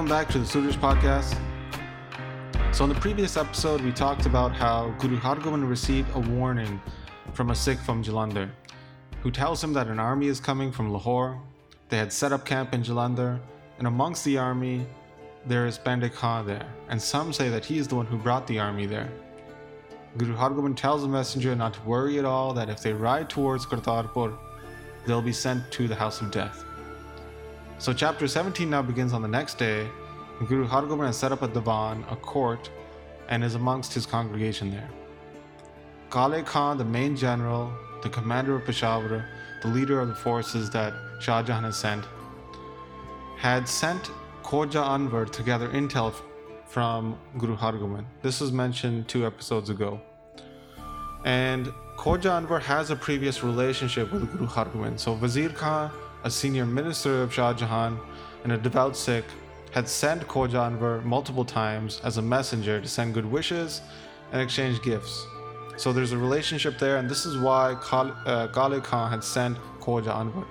Welcome back to the Suraj podcast. So, in the previous episode, we talked about how Guru Hargobind received a warning from a Sikh from Jalandhar who tells him that an army is coming from Lahore. They had set up camp in Jalandhar, and amongst the army, there is Painde Khan there, and some say that he is the one who brought the army there. Guru Hargobind tells the messenger not to worry at all, that if they ride towards Kartarpur, they'll be sent to the house of death. So, chapter 17 now begins on the next day. Guru Hargobind has set up a divan, a court, and is amongst his congregation there. Kale Khan, the main general, the commander of Peshawar, the leader of the forces that Shah Jahan has sent, had sent Khoja Anwar to gather intel from Guru Hargobind. This was mentioned two episodes ago. And Khoja Anwar has a previous relationship with Guru Hargobind. So Wazir Khan, a senior minister of Shah Jahan and a devout Sikh, had sent Khoja Anwar multiple times as a messenger to send good wishes and exchange gifts. So there's a relationship there, and this is why Kale uh, Khan had sent Khoja Anwar.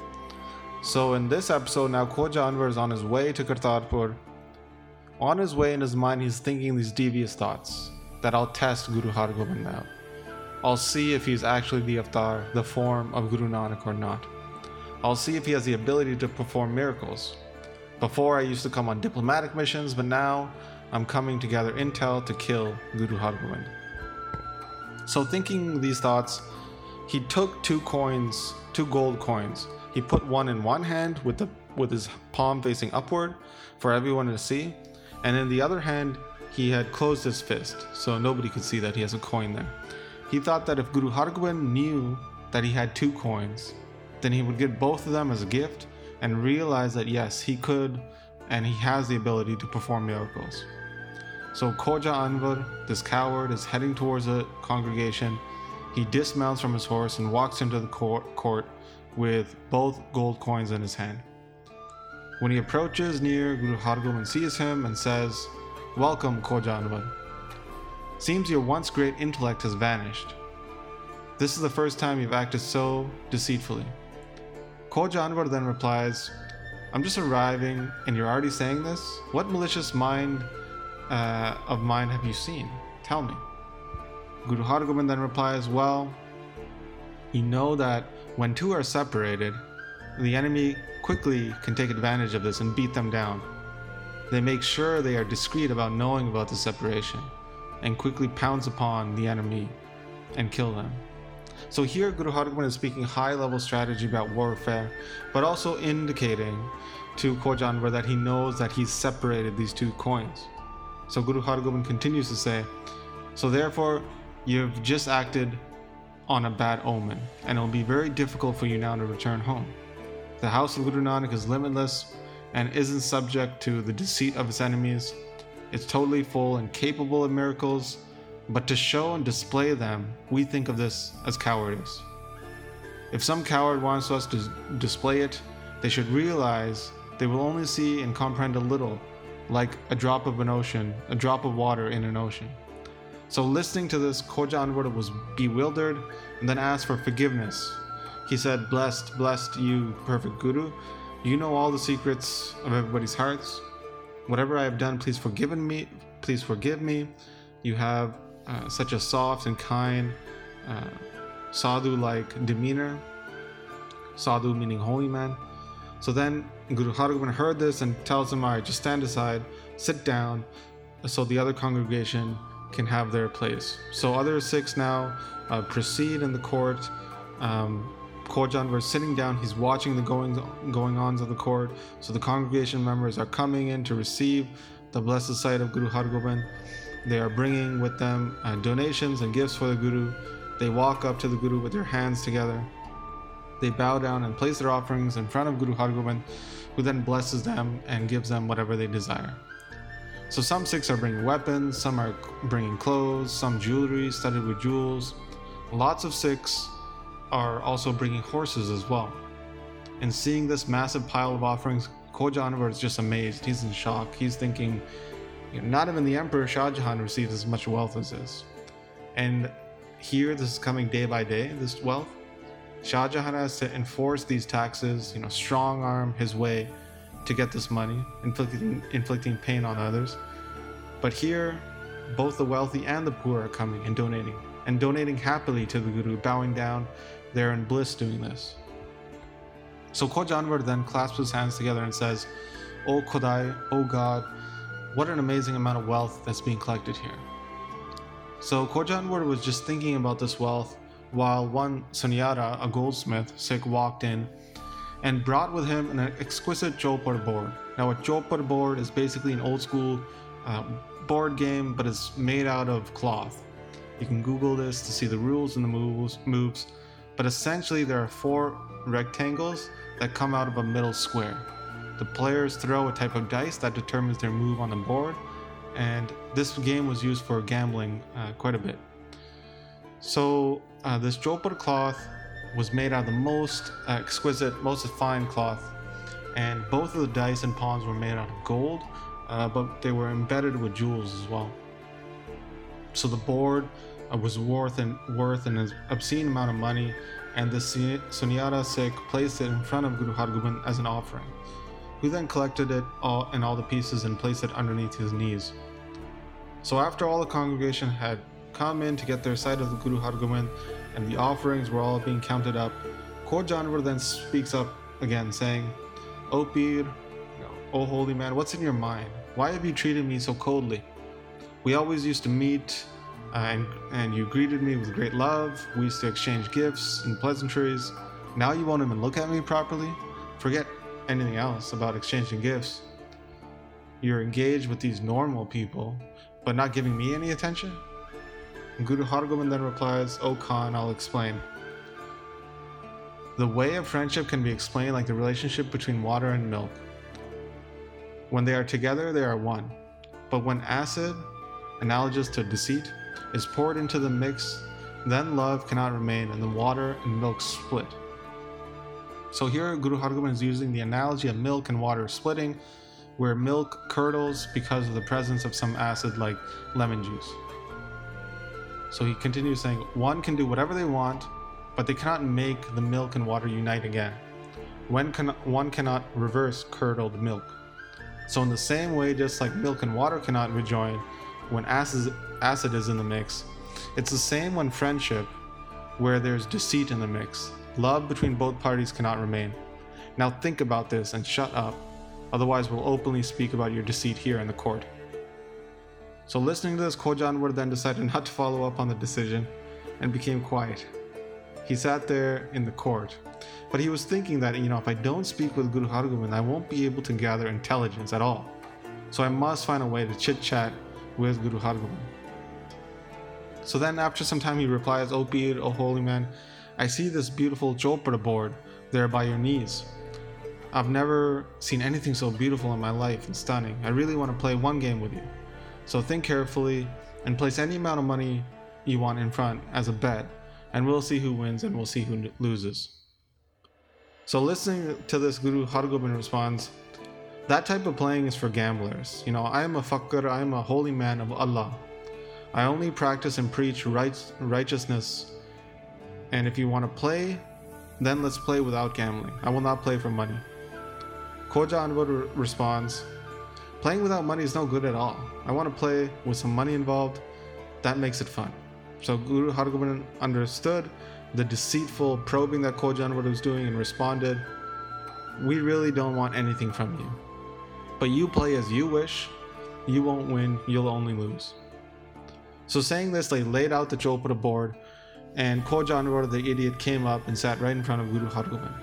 So in this episode, now Khoja Anwar is on his way to Kartarpur. On his way in his mind, he's thinking these devious thoughts that I'll test Guru Hargobind now. I'll see if he's actually the avatar, the form of Guru Nanak or not. I'll see if he has the ability to perform miracles. Before I used to come on diplomatic missions, but now I'm coming to gather intel to kill Guru Hargobind. So thinking these thoughts, he took two coins, two gold coins. He put one in one hand with the with his palm facing upward for everyone to see, and in the other hand he had closed his fist so nobody could see that he has a coin there. He thought that if Guru Hargobind knew that he had two coins, then he would get both of them as a gift and realize that yes, he could and he has the ability to perform miracles. So Anwar, this coward, is heading towards the congregation. He dismounts from his horse and walks into the court with both gold coins in his hand. When he approaches near, Guru Hargobind sees him and says, Welcome, Anwar. Seems your once great intellect has vanished. This is the first time you've acted so deceitfully. Anwar then replies, I'm just arriving and you're already saying this? What malicious mind uh, of mine have you seen? Tell me. Guru Har Hargobind then replies, Well, you know that when two are separated, the enemy quickly can take advantage of this and beat them down. They make sure they are discreet about knowing about the separation and quickly pounce upon the enemy and kill them. So here Guru Hargobind is speaking high level strategy about warfare, but also indicating to Khoja Anwar that he knows that he's separated these two coins. So Guru Hargobind continues to say, So therefore, you've just acted on a bad omen, and it'll be very difficult for you now to return home. The house of Guru Nanak is limitless and isn't subject to the deceit of its enemies. It's totally full and capable of miracles but to show and display them, we think of this as cowardice. If some coward wants us to display it, they should realize they will only see and comprehend a little, like a drop of an ocean, a drop of water in an ocean. So, listening to this, Khoja Anwar was bewildered and then asked for forgiveness. He said, Blessed, blessed you, perfect Guru. You know all the secrets of everybody's hearts. Whatever I have done, please forgive me. Please forgive me. You have uh, such a soft and kind, uh, sadhu like demeanor. Sadhu meaning holy man. So then Guru Hargobind heard this and tells him, All right, just stand aside, sit down, so the other congregation can have their place. So other Sikhs now uh, proceed in the court. Um, Khoja Anwar sitting down, he's watching the goings going ons of the court. So the congregation members are coming in to receive the blessed sight of Guru Hargobind. They are bringing with them uh, donations and gifts for the Guru. They walk up to the Guru with their hands together. They bow down and place their offerings in front of Guru Hargobind, who then blesses them and gives them whatever they desire. So some Sikhs are bringing weapons, some are bringing clothes, some jewelry studded with jewels. Lots of Sikhs are also bringing horses as well. And seeing this massive pile of offerings, Khoja Anwar is just amazed. He's in shock. He's thinking, you know, not even the Emperor Shah Jahan receives as much wealth as this. And here, this is coming day by day, this wealth. Shah Jahan has to enforce these taxes, you know, strong arm his way to get this money, inflicting, inflicting pain on others. But here, both the wealthy and the poor are coming and donating, and donating happily to the Guru, bowing down. They're in bliss doing this. So Khoja Anwar then clasps his hands together and says, O Khodai, O God, what an amazing amount of wealth that's being collected here. So Khoja Anwar was just thinking about this wealth while one Sunyara, a goldsmith, Sikh, walked in and brought with him an exquisite chopar board. Now, a chopar board is basically an old school uh, board game, but it's made out of cloth. You can Google this to see the rules and the moves. moves. But essentially, there are four rectangles that come out of a middle square. The players throw a type of dice that determines their move on the board, and this game was used for gambling uh, quite a bit. So, uh, this chopar cloth was made out of the most uh, exquisite, most fine cloth, and both of the dice and pawns were made out of gold, uh, but they were embedded with jewels as well. So the board uh, was worth and worth an obscene amount of money, and the Sunyara Sikh placed it in front of Guru Hargobind as an offering, who then collected it all in all the pieces and placed it underneath his knees. So after all the congregation had come in to get their sight of the Guru Hargobind, and the offerings were all being counted up, Khoja Anwar then speaks up again, saying, O Pir, O holy man, what's in your mind? Why have you treated me so coldly? We always used to meet, uh, and, and you greeted me with great love. We used to exchange gifts and pleasantries. Now you won't even look at me properly? Forget anything else about exchanging gifts. You're engaged with these normal people, but not giving me any attention? Guru Hargobind then replies, Oh Khan, I'll explain. The way of friendship can be explained like the relationship between water and milk. When they are together, they are one. But when acid, analogous to deceit, is poured into the mix, then love cannot remain and the water and milk split. So here Guru Hargobind is using the analogy of milk and water splitting, where milk curdles because of the presence of some acid like lemon juice. So he continues saying, one can do whatever they want, but they cannot make the milk and water unite again. When can, one cannot reverse curdled milk. So, in the same way, just like milk and water cannot rejoin when acid, acid is in the mix, it's the same when friendship, where there's deceit in the mix. Love between both parties cannot remain. Now, think about this and shut up, otherwise, we'll openly speak about your deceit here in the court. So, listening to this, Khoja Anwar then decided not to follow up on the decision and became quiet. He sat there in the court, but he was thinking that, you know, if I don't speak with Guru Hargobind, I won't be able to gather intelligence at all. So, I must find a way to chit chat with Guru Hargobind. So then, after some time, he replies, O Pir, O holy man, I see this beautiful chopar board there by your knees. I've never seen anything so beautiful in my life and stunning. I really want to play one game with you. So think carefully and place any amount of money you want in front as a bet, and we'll see who wins and we'll see who loses. So listening to this, Guru Hargobind responds, that type of playing is for gamblers. You know, I am a fakir, I am a holy man of Allah. I only practice and preach right, righteousness. And if you want to play, then let's play without gambling. I will not play for money. Khoja Anwar responds, Playing without money is no good at all. I want to play with some money involved. That makes it fun. So Guru Hargobind understood the deceitful probing that Khoja Anwar was doing and responded, We really don't want anything from you. But you play as you wish. You won't win, you'll only lose. So saying this, they laid out the chopar board, and Khoja Anwar, the idiot, came up and sat right in front of Guru Hargobind.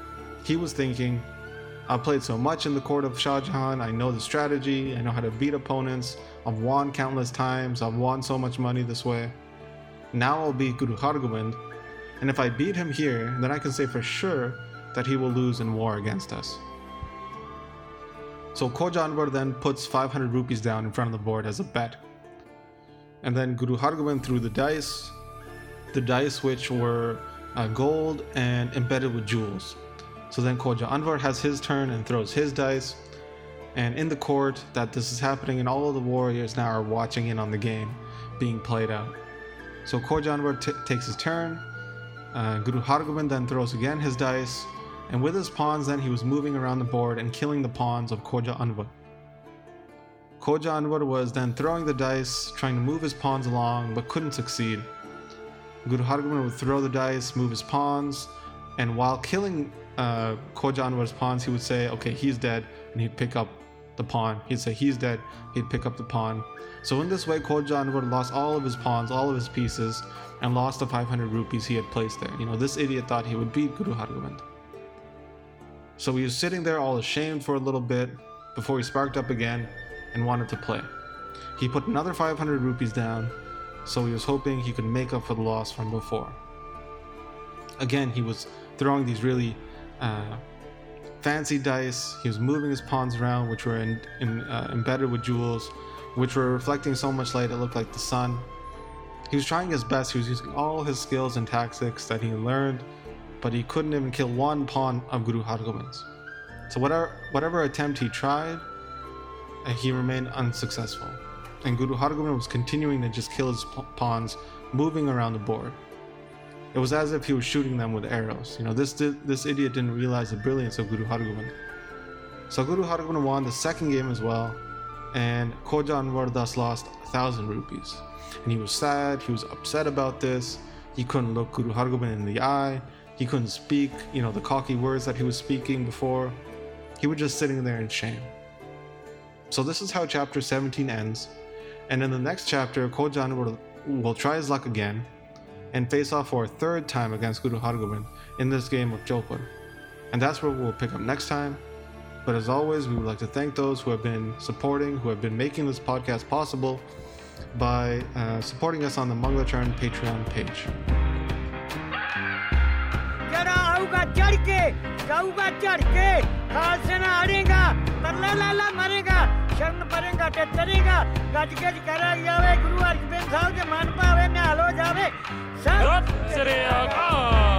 He was thinking, I've played so much in the court of Shah Jahan. I know the strategy. I know how to beat opponents. I've won countless times. I've won so much money this way. Now I'll beat Guru Hargobind. And if I beat him here, then I can say for sure that he will lose in war against us. So Khoja Anwar then puts 500 rupees down in front of the board as a bet. And then Guru Hargobind threw the dice, the dice which were uh, gold and embedded with jewels. So then Khoja Anwar has his turn and throws his dice. And in the court, that this is happening, and all of the warriors now are watching in on the game being played out. So Khoja Anwar t- takes his turn. Uh, Guru Hargobind then throws again his dice, And with his pawns, then he was moving around the board and killing the pawns of Khoja Anwar. Khoja Anwar was then throwing the dice, trying to move his pawns along, but couldn't succeed. Guru Hargobind would throw the dice, move his pawns, and while killing uh, pawns, he would say, "Okay, he's dead," and he'd pick up the pawn. He'd say, "He's dead." He'd pick up the pawn. So in this way, Khoja Anwar lost all of his pawns, all of his pieces, and lost the 500 rupees he had placed there. You know, this idiot thought he would beat Guru Hargobind. So he was sitting there all ashamed for a little bit before he sparked up again and wanted to play. He put another 500 rupees down, so he was hoping he could make up for the loss from before. Again, he was throwing these really uh, fancy dice. He was moving his pawns around, which were in, in, uh, embedded with jewels, which were reflecting so much light it looked like the sun. He was trying his best. He was using all his skills and tactics that he learned but he couldn't even kill one pawn of Guru Hargobind's. So whatever whatever attempt he tried, uh, he remained unsuccessful. And Guru Hargobind was continuing to just kill his pawns, moving around the board. It was as if he was shooting them with arrows. You know, this this idiot didn't realize the brilliance of Guru Hargobind. So Guru Hargobind won the second game as well, and Khoja Anwar thus lost a thousand rupees. And he was sad, he was upset about this. He couldn't look Guru Hargobind in the eye. He couldn't speak, you know, the cocky words that he was speaking before. He was just sitting there in shame. So this is how chapter 17 ends. And in the next chapter, Kojan will, will try his luck again and face off for a third time against Guru Hargobind in this game of chopar. And that's where we'll pick up next time. But as always, we would like to thank those who have been supporting, who have been making this podcast possible by uh, supporting us on the Manglacharan Patreon page. चढ़ के जाऊंगा चढ़ के हाथ ना हरेगा तरला लाला मरेगा ਸ਼ਰਨ ਪਰੇਗਾ ਤੇ ਤਰੇਗਾ। ਗੱਜ ਗੱਜ ਕਰਿਆ ਜਾਵੇ ਗੁਰੂ ਅਰਜਨ ਸਾਹਿਬ ਦੇ ਮਨ ਭਾਵੇ, ਨਿਹਾਲ ਹੋ ਜਾਵੇ। ਸਤਿ ਸ੍ਰੀ ਅਕਾਲ।